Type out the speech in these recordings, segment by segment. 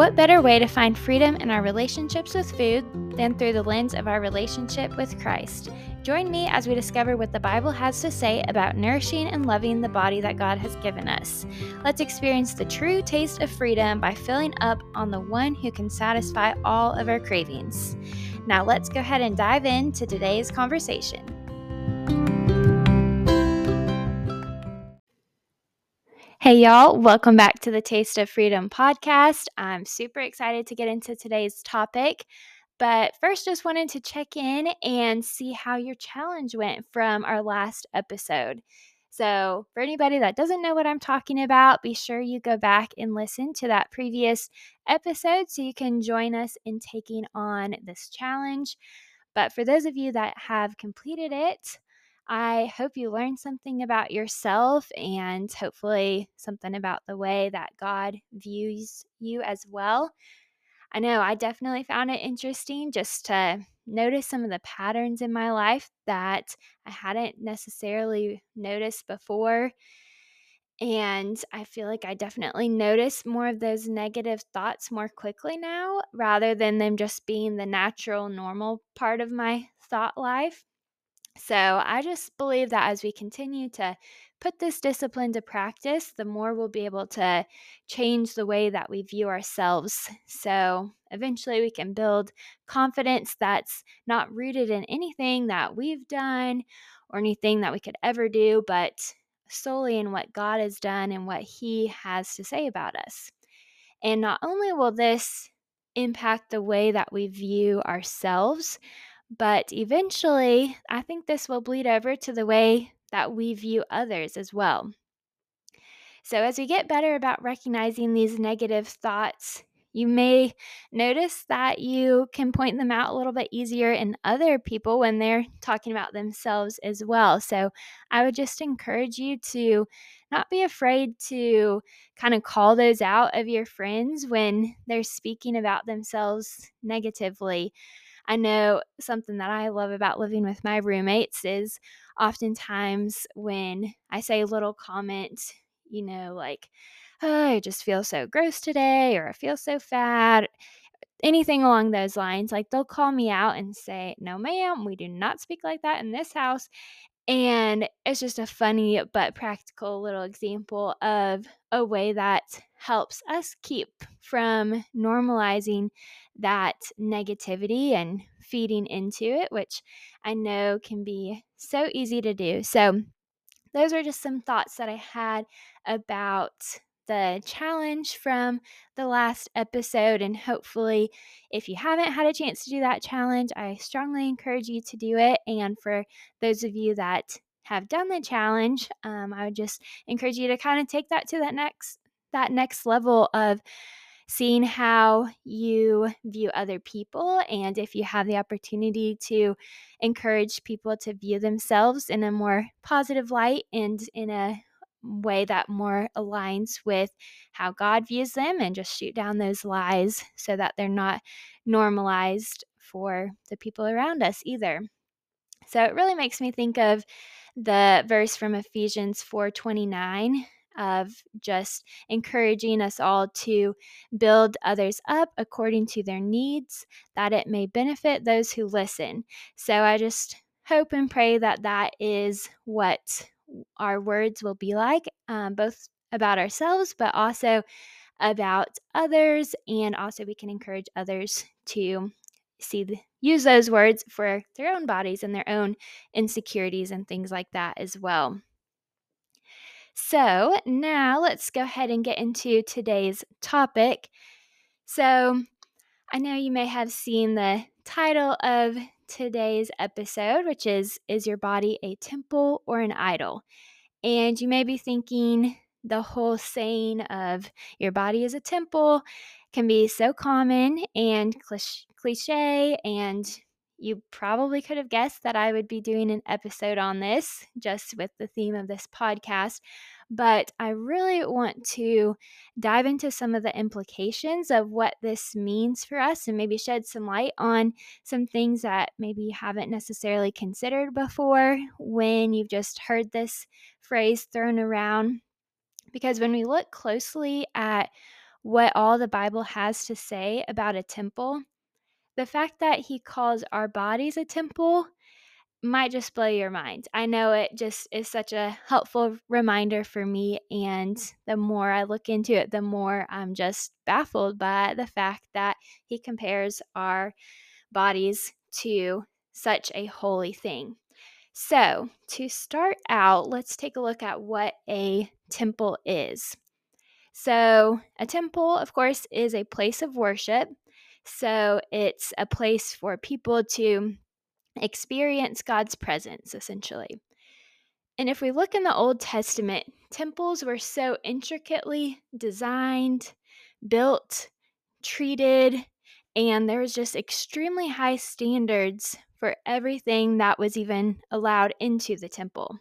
What better way to find freedom in our relationships with food than through the lens of our relationship with Christ? Join me as we discover what the Bible has to say about nourishing and loving the body that God has given us. Let's experience the true taste of freedom by filling up on the one who can satisfy all of our cravings. Now, let's go ahead and dive into today's conversation. Hey, y'all, welcome back to the Taste of Freedom podcast. I'm super excited to get into today's topic. But first, just wanted to check in and see how your challenge went from our last episode. So, for anybody that doesn't know what I'm talking about, be sure you go back and listen to that previous episode so you can join us in taking on this challenge. But for those of you that have completed it, I hope you learned something about yourself and hopefully something about the way that God views you as well. I know I definitely found it interesting just to notice some of the patterns in my life that I hadn't necessarily noticed before. And I feel like I definitely notice more of those negative thoughts more quickly now rather than them just being the natural, normal part of my thought life. So I just believe that as we continue to put this discipline to practice, the more we'll be able to change the way that we view ourselves. So eventually we can build confidence that's not rooted in anything that we've done or anything that we could ever do, but solely in what God has done and what He has to say about us. And not only will this impact the way that we view ourselves, but eventually, I think this will bleed over to the way that we view others as well. So, as we get better about recognizing these negative thoughts, you may notice that you can point them out a little bit easier in other people when they're talking about themselves as well. So, I would just encourage you to not be afraid to kind of call those out of your friends when they're speaking about themselves negatively. I know something that I love about living with my roommates is oftentimes when I say a little comment, you know, like, oh, I just feel so gross today, or I feel so fat, anything along those lines, like they'll call me out and say, no, ma'am, we do not speak like that in this house. And it's just a funny but practical little example of a way that helps us keep from normalizing that negativity and feeding into it, which I know can be so easy to do. So, those are just some thoughts that I had about the challenge from the last episode. And hopefully, if you haven't had a chance to do that challenge, I strongly encourage you to do it. And for those of you that have done the challenge, um, I would just encourage you to kind of take that to that next that next level of seeing how you view other people and if you have the opportunity to encourage people to view themselves in a more positive light and in a way that more aligns with how God views them and just shoot down those lies so that they're not normalized for the people around us either. So it really makes me think of the verse from Ephesians 4:29 of just encouraging us all to build others up according to their needs that it may benefit those who listen. So I just hope and pray that that is what our words will be like, um, both about ourselves, but also about others. And also, we can encourage others to see the, use those words for their own bodies and their own insecurities and things like that as well. So, now let's go ahead and get into today's topic. So, I know you may have seen the title of today's episode, which is Is Your Body a Temple or an Idol? And you may be thinking the whole saying of your body is a temple can be so common and cliche, and you probably could have guessed that I would be doing an episode on this just with the theme of this podcast but I really want to dive into some of the implications of what this means for us and maybe shed some light on some things that maybe you haven't necessarily considered before when you've just heard this phrase thrown around. Because when we look closely at what all the Bible has to say about a temple, the fact that he calls our bodies a temple might just blow your mind. I know it just is such a helpful reminder for me. And the more I look into it, the more I'm just baffled by the fact that he compares our bodies to such a holy thing. So, to start out, let's take a look at what a temple is. So, a temple, of course, is a place of worship. So, it's a place for people to experience God's presence, essentially. And if we look in the Old Testament, temples were so intricately designed, built, treated, and there was just extremely high standards for everything that was even allowed into the temple.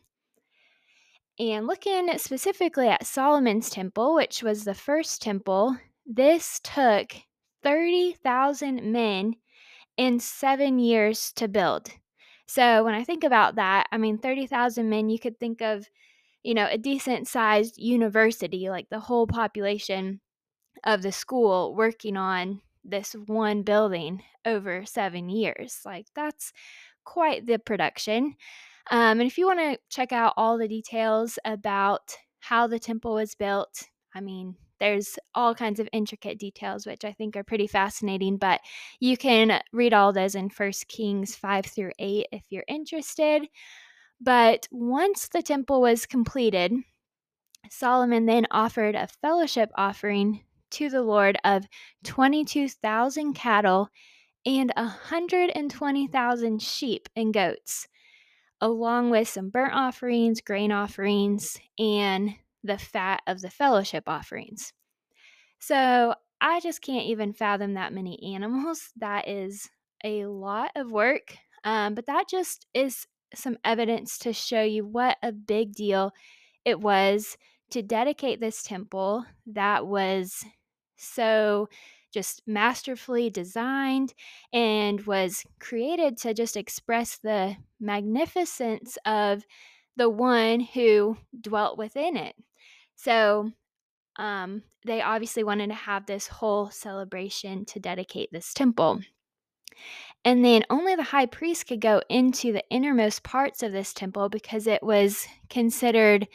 And looking specifically at Solomon's temple, which was the first temple, this took 30,000 men in seven years to build. So when I think about that, I mean, 30,000 men, you could think of, you know, a decent sized university, like the whole population of the school working on this one building over seven years. Like, that's quite the production. Um, and if you want to check out all the details about how the temple was built, I mean, there's all kinds of intricate details, which I think are pretty fascinating, but you can read all those in First Kings 5 through 8 if you're interested. But once the temple was completed, Solomon then offered a fellowship offering to the Lord of 22,000 cattle and 120,000 sheep and goats, along with some burnt offerings, grain offerings, and the fat of the fellowship offerings. So I just can't even fathom that many animals. That is a lot of work. Um, but that just is some evidence to show you what a big deal it was to dedicate this temple that was so just masterfully designed and was created to just express the magnificence of the one who dwelt within it. So, um, they obviously wanted to have this whole celebration to dedicate this temple. And then only the high priest could go into the innermost parts of this temple because it was considered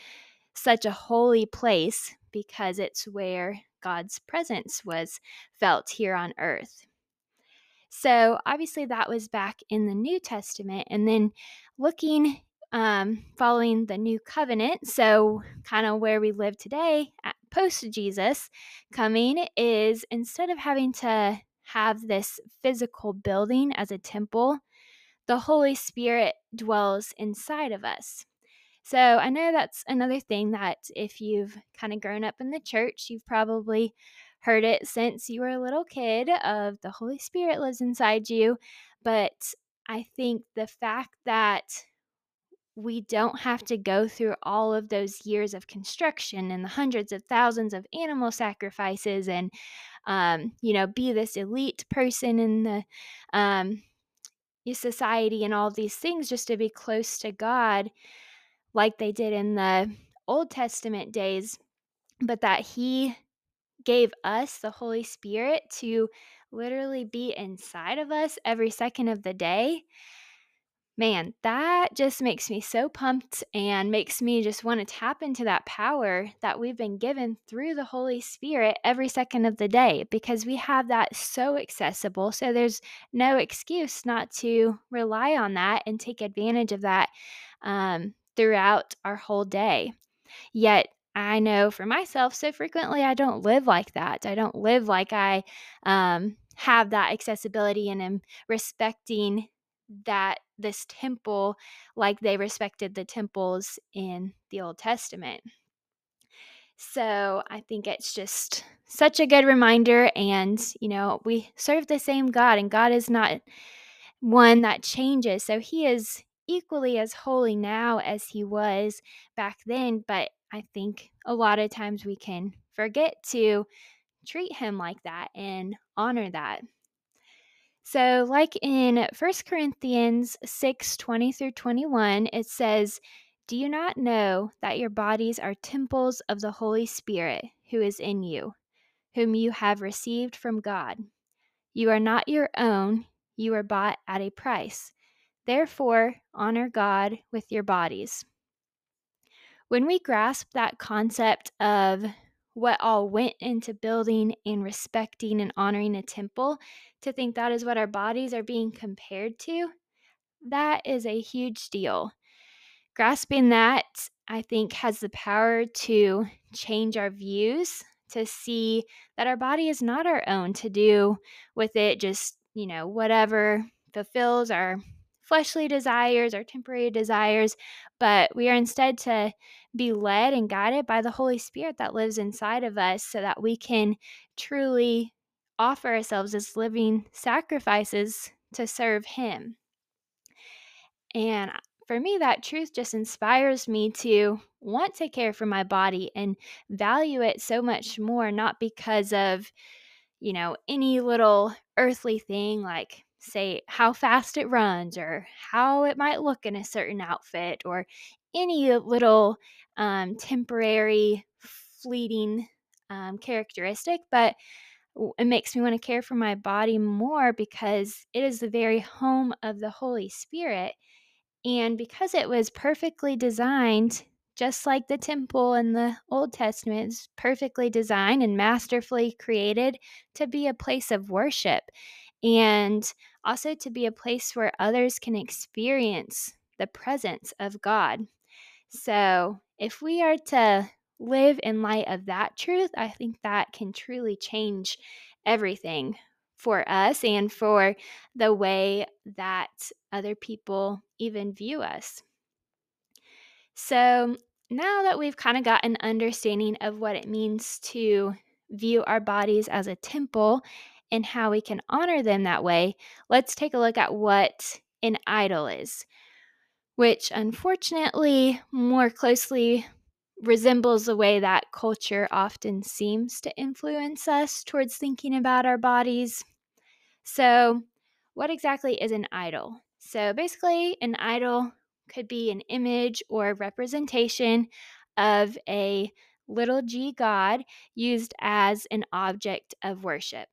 such a holy place because it's where God's presence was felt here on earth. So, obviously, that was back in the New Testament. And then looking, um, following the New Covenant, so kind of where we live today, post Jesus coming, is instead of having to have this physical building as a temple, the Holy Spirit dwells inside of us. So I know that's another thing that if you've kind of grown up in the church, you've probably heard it since you were a little kid of the Holy Spirit lives inside you. But I think the fact that we don't have to go through all of those years of construction and the hundreds of thousands of animal sacrifices and um, you know be this elite person in the um, society and all these things just to be close to god like they did in the Old Testament days, but that He gave us the Holy Spirit to literally be inside of us every second of the day. Man, that just makes me so pumped and makes me just want to tap into that power that we've been given through the Holy Spirit every second of the day because we have that so accessible. So there's no excuse not to rely on that and take advantage of that um, throughout our whole day. Yet, I know for myself, so frequently I don't live like that. I don't live like I um, have that accessibility and am respecting that this temple like they respected the temples in the Old Testament. So I think it's just such a good reminder. And, you know, we serve the same God, and God is not one that changes. So He is equally as holy now as he was back then, but I think a lot of times we can forget to treat him like that and honor that. So, like in 1 Corinthians 6 20 through 21, it says, Do you not know that your bodies are temples of the Holy Spirit who is in you, whom you have received from God. You are not your own, you were bought at a price. Therefore, honor God with your bodies. When we grasp that concept of what all went into building and respecting and honoring a temple, to think that is what our bodies are being compared to, that is a huge deal. Grasping that, I think, has the power to change our views, to see that our body is not our own, to do with it just, you know, whatever fulfills our fleshly desires, or temporary desires, but we are instead to be led and guided by the Holy Spirit that lives inside of us so that we can truly offer ourselves as living sacrifices to serve Him. And for me, that truth just inspires me to want to care for my body and value it so much more, not because of, you know, any little earthly thing like, say, how fast it runs or how it might look in a certain outfit or any little um, temporary, fleeting um, characteristic, but it makes me want to care for my body more because it is the very home of the Holy Spirit and because it was perfectly designed, just like the temple in the Old Testament is perfectly designed and masterfully created to be a place of worship and also to be a place where others can experience the presence of God. So, if we are to live in light of that truth, I think that can truly change everything for us and for the way that other people even view us. So, now that we've kind of got an understanding of what it means to view our bodies as a temple and how we can honor them that way, let's take a look at what an idol is, which unfortunately more closely resembles the way that culture often seems to influence us towards thinking about our bodies so, what exactly is an idol? So, basically, an idol could be an image or representation of a little g god used as an object of worship.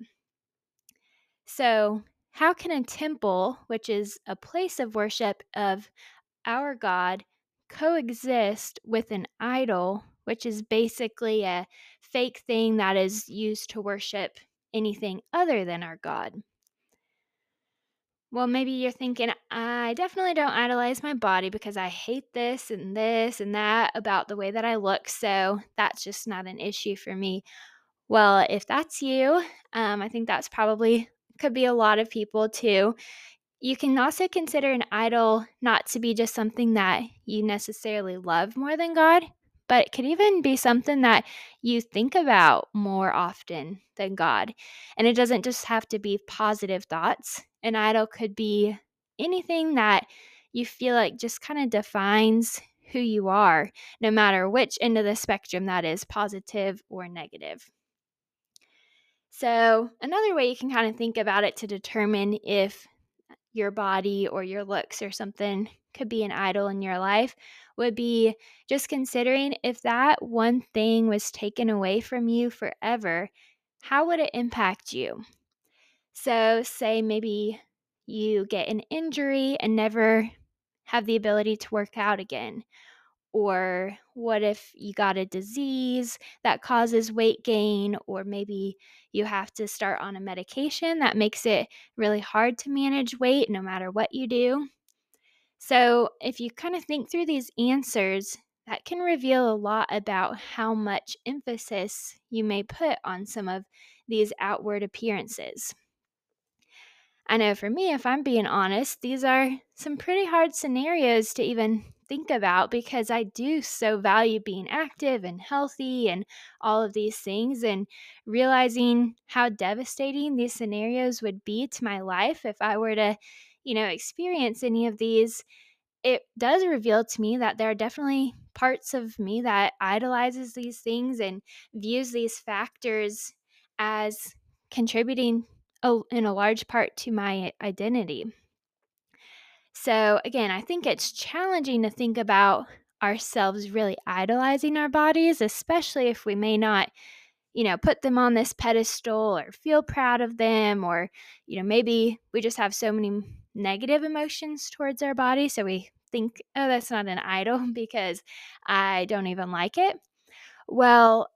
So, how can a temple, which is a place of worship of our God, coexist with an idol, which is basically a fake thing that is used to worship anything other than our God? Well, maybe you're thinking, I definitely don't idolize my body because I hate this and this and that about the way that I look. So that's just not an issue for me. Well, if that's you, um, I think that's probably could be a lot of people too. You can also consider an idol not to be just something that you necessarily love more than God, but it could even be something that you think about more often than God. And it doesn't just have to be positive thoughts. An idol could be anything that you feel like just kind of defines who you are, no matter which end of the spectrum that is, positive or negative. So, another way you can kind of think about it to determine if your body or your looks or something could be an idol in your life would be just considering if that one thing was taken away from you forever, how would it impact you? So, say maybe you get an injury and never have the ability to work out again. Or what if you got a disease that causes weight gain, or maybe you have to start on a medication that makes it really hard to manage weight no matter what you do? So, if you kind of think through these answers, that can reveal a lot about how much emphasis you may put on some of these outward appearances. I know for me, if I'm being honest, these are some pretty hard scenarios to even think about because I do so value being active and healthy and all of these things. And realizing how devastating these scenarios would be to my life if I were to, you know, experience any of these, it does reveal to me that there are definitely parts of me that idolizes these things and views these factors as contributing in a large part to my identity. So, again, I think it's challenging to think about ourselves really idolizing our bodies, especially if we may not you know, put them on this pedestal or feel proud of them, or, you know, maybe we just have so many negative emotions towards our body. So we think, oh, that's not an idol because I don't even like it. Well,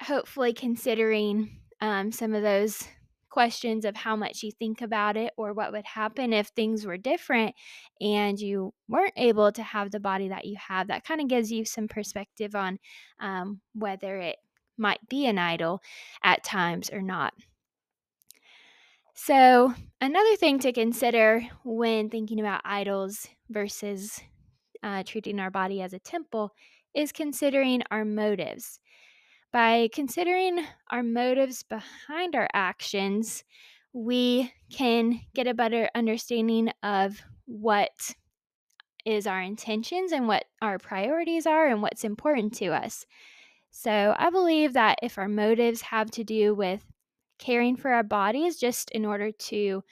hopefully, considering um, some of those questions of how much you think about it or what would happen if things were different and you weren't able to have the body that you have, that kind of gives you some perspective on um, whether it might be an idol at times or not. So, another thing to consider when thinking about idols versus uh, treating our body as a temple is considering our motives. By considering our motives behind our actions, we can get a better understanding of what is our intentions and what our priorities are and what's important to us. So, I believe that if our motives have to do with caring for our bodies just in order to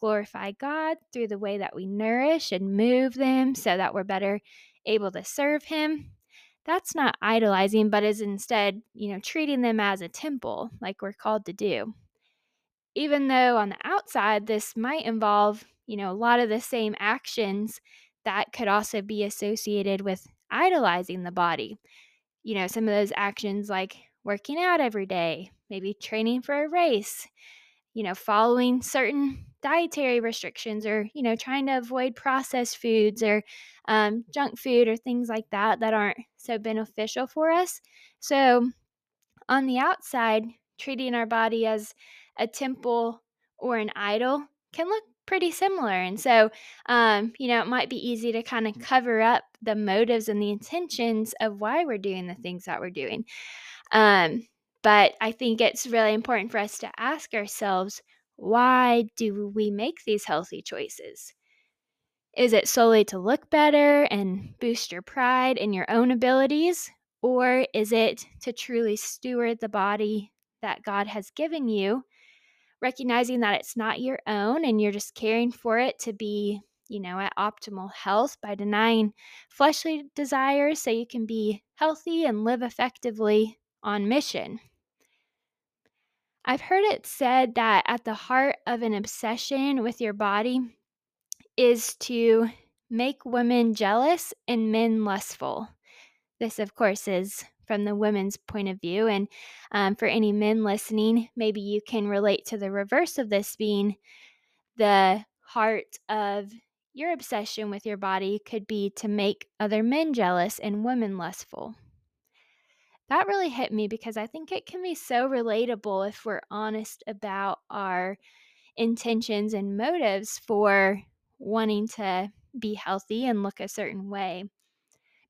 glorify God through the way that we nourish and move them so that we're better able to serve Him, that's not idolizing, but is instead, you know, treating them as a temple like we're called to do. Even though on the outside, this might involve, you know, a lot of the same actions that could also be associated with idolizing the body. You know, some of those actions like working out every day, maybe training for a race, you know, following certain dietary restrictions or, you know, trying to avoid processed foods or um, junk food or things like that that aren't so beneficial for us. So, on the outside, treating our body as a temple or an idol can look pretty similar. And so, um, you know, it might be easy to kind of cover up the motives and the intentions of why we're doing the things that we're doing. Um, but I think it's really important for us to ask ourselves why do we make these healthy choices? Is it solely to look better and boost your pride in your own abilities? Or is it to truly steward the body that God has given you, recognizing that it's not your own and you're just caring for it to be, you know, at optimal health by denying fleshly desires so you can be healthy and live effectively on mission? I've heard it said that at the heart of an obsession with your body is to make women jealous and men lustful. This, of course, is from the women's point of view. And um, for any men listening, maybe you can relate to the reverse of this being the heart of your obsession with your body could be to make other men jealous and women lustful that really hit me because I think it can be so relatable if we're honest about our intentions and motives for wanting to be healthy and look a certain way.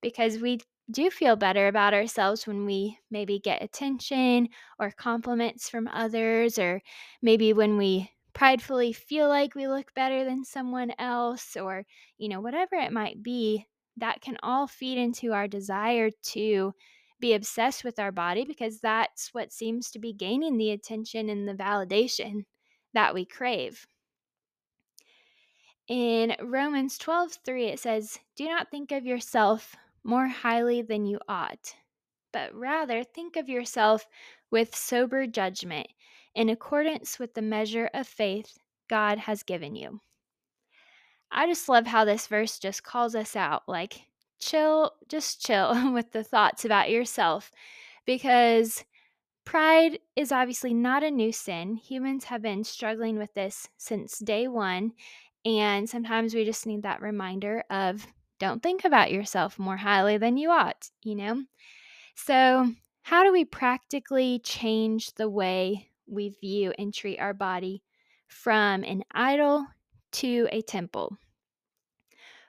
Because we do feel better about ourselves when we maybe get attention or compliments from others, or maybe when we pridefully feel like we look better than someone else, or, you know, whatever it might be, that can all feed into our desire to be obsessed with our body because that's what seems to be gaining the attention and the validation that we crave. In Romans 12:3 it says, "Do not think of yourself more highly than you ought, but rather think of yourself with sober judgment in accordance with the measure of faith God has given you." I just love how this verse just calls us out like chill, just chill with the thoughts about yourself because pride is obviously not a new sin. Humans have been struggling with this since day one. And sometimes we just need that reminder of don't think about yourself more highly than you ought, you know? So, how do we practically change the way we view and treat our body from an idol to a temple?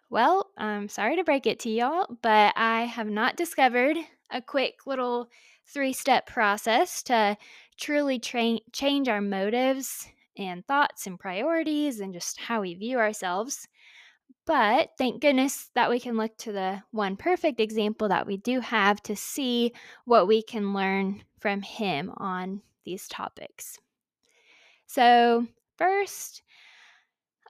Well, I'm sorry to break it to y'all, but I have not discovered a quick little three step process to truly tra- change our motives and thoughts and priorities and just how we view ourselves. But thank goodness that we can look to the one perfect example that we do have to see what we can learn from him on these topics. So, first,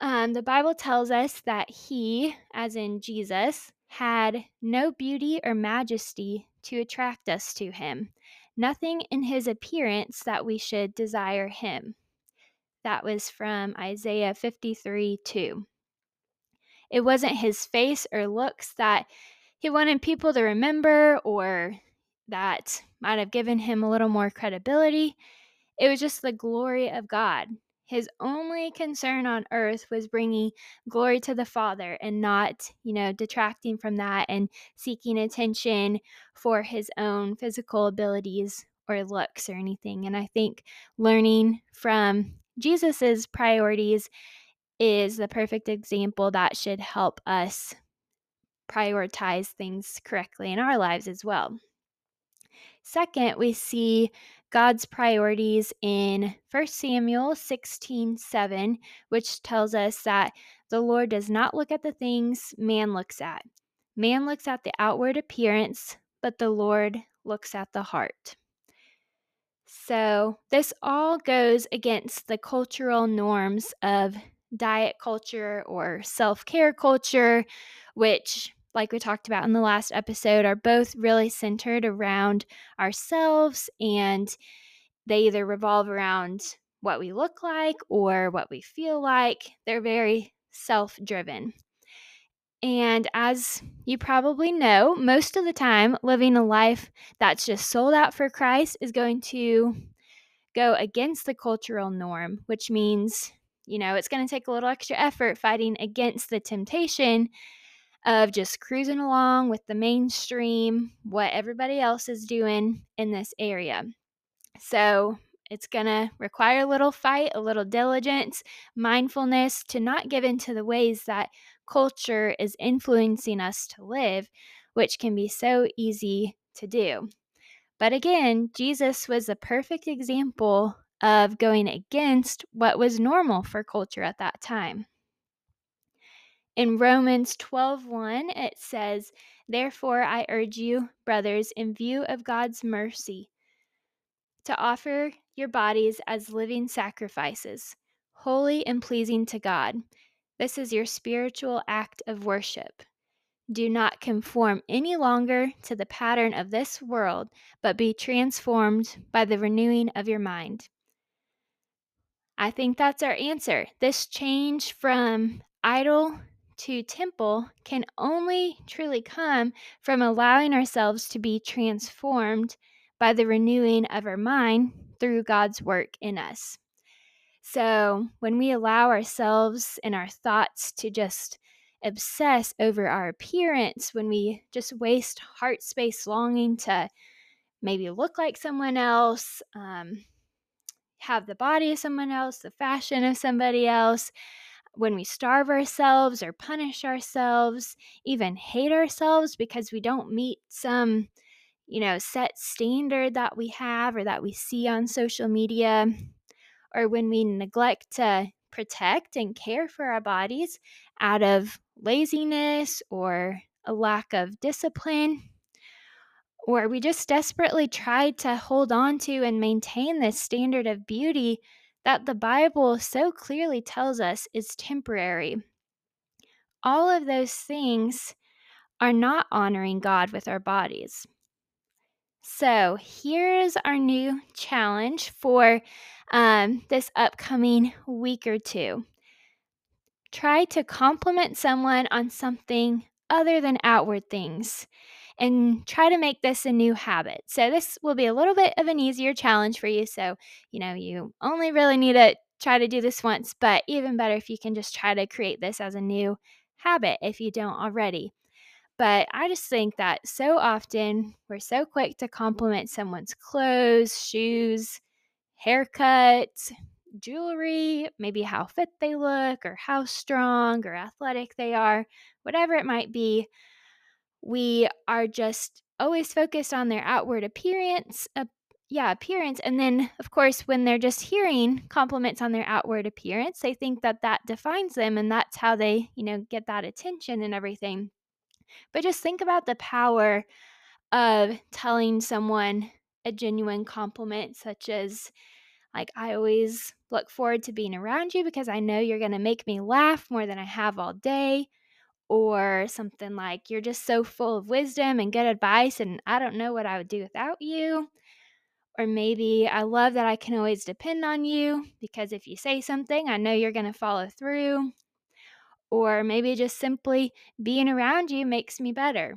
um, the Bible tells us that he, as in Jesus, had no beauty or majesty to attract us to him, nothing in his appearance that we should desire him. That was from Isaiah 53 2. It wasn't his face or looks that he wanted people to remember or that might have given him a little more credibility. It was just the glory of God. His only concern on earth was bringing glory to the Father and not, you know, detracting from that and seeking attention for his own physical abilities or looks or anything. And I think learning from Jesus's priorities is the perfect example that should help us prioritize things correctly in our lives as well. Second, we see God's priorities in 1 Samuel 16 7, which tells us that the Lord does not look at the things man looks at. Man looks at the outward appearance, but the Lord looks at the heart. So, this all goes against the cultural norms of diet culture or self care culture, which, like we talked about in the last episode, are both really centered around ourselves and they either revolve around what we look like or what we feel like. They're very self driven. And as you probably know, most of the time, living a life that's just sold out for Christ is going to go against the cultural norm, which means you know, it's going to take a little extra effort fighting against the temptation of just cruising along with the mainstream, what everybody else is doing in this area. So it's going to require a little fight, a little diligence, mindfulness to not give in to the ways that culture is influencing us to live, which can be so easy to do. But again, Jesus was a perfect example of going against what was normal for culture at that time. In Romans 12:1 it says, "Therefore I urge you, brothers, in view of God's mercy, to offer your bodies as living sacrifices, holy and pleasing to God. This is your spiritual act of worship. Do not conform any longer to the pattern of this world, but be transformed by the renewing of your mind." I think that's our answer. This change from idol to temple can only truly come from allowing ourselves to be transformed by the renewing of our mind through God's work in us. So, when we allow ourselves and our thoughts to just obsess over our appearance, when we just waste heart space longing to maybe look like someone else, um, have the body of someone else, the fashion of somebody else, when we starve ourselves or punish ourselves, even hate ourselves because we don't meet some, you know, set standard that we have or that we see on social media, or when we neglect to protect and care for our bodies out of laziness or a lack of discipline or we just desperately try to hold on to and maintain this standard of beauty that the Bible so clearly tells us is temporary. All of those things are not honoring God with our bodies. So, here's our new challenge for um, this upcoming week or two. Try to compliment someone on something other than outward things and try to make this a new habit. So, this will be a little bit of an easier challenge for you. So, you know, you only really need to try to do this once, but even better if you can just try to create this as a new habit if you don't already. But I just think that so often we're so quick to compliment someone's clothes, shoes, haircut, jewelry, maybe how fit they look, or how strong or athletic they are, whatever it might be we are just always focused on their outward appearance uh, yeah appearance and then of course when they're just hearing compliments on their outward appearance they think that that defines them and that's how they you know get that attention and everything. But just think about the power of telling someone a genuine compliment such as like i always look forward to being around you because i know you're going to make me laugh more than i have all day or something like, You're just so full of wisdom and good advice, and I don't know what I would do without you. Or maybe I love that I can always depend on you because if you say something, I know you're going to follow through. Or maybe just simply being around you makes me better.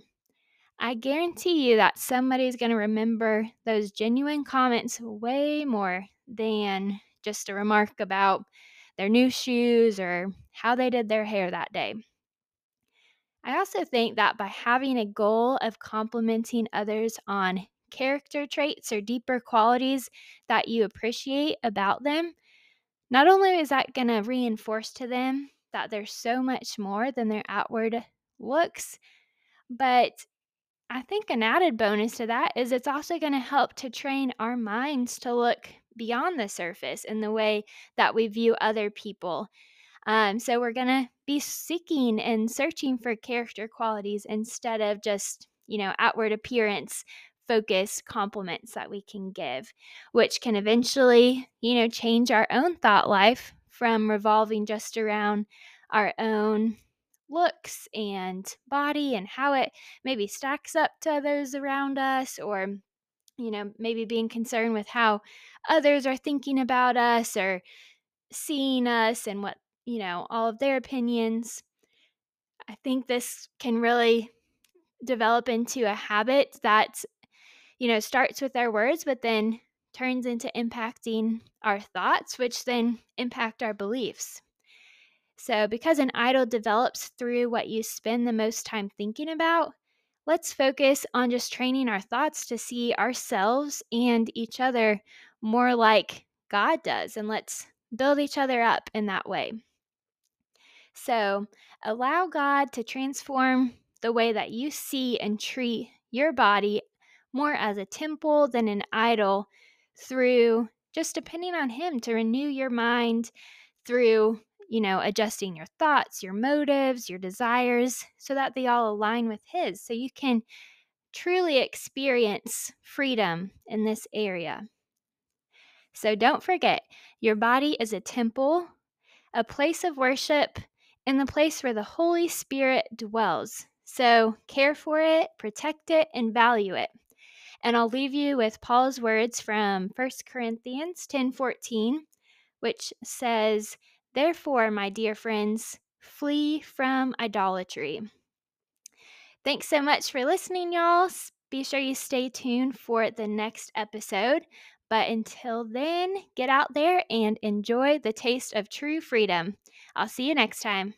I guarantee you that somebody's going to remember those genuine comments way more than just a remark about their new shoes or how they did their hair that day. I also think that by having a goal of complimenting others on character traits or deeper qualities that you appreciate about them, not only is that going to reinforce to them that they're so much more than their outward looks, but I think an added bonus to that is it's also going to help to train our minds to look beyond the surface in the way that we view other people. Um, so we're going to be seeking and searching for character qualities instead of just, you know, outward appearance focused compliments that we can give, which can eventually, you know, change our own thought life from revolving just around our own looks and body and how it maybe stacks up to those around us or you know maybe being concerned with how others are thinking about us or seeing us and what you know all of their opinions i think this can really develop into a habit that you know starts with our words but then turns into impacting our thoughts which then impact our beliefs so, because an idol develops through what you spend the most time thinking about, let's focus on just training our thoughts to see ourselves and each other more like God does, and let's build each other up in that way. So, allow God to transform the way that you see and treat your body more as a temple than an idol through just depending on Him to renew your mind through you know, adjusting your thoughts, your motives, your desires, so that they all align with His. So you can truly experience freedom in this area. So don't forget, your body is a temple, a place of worship, and the place where the Holy Spirit dwells. So care for it, protect it, and value it. And I'll leave you with Paul's words from 1 Corinthians 10:14, which says, Therefore, my dear friends, flee from idolatry. Thanks so much for listening, y'all. Be sure you stay tuned for the next episode. But until then, get out there and enjoy the taste of true freedom. I'll see you next time.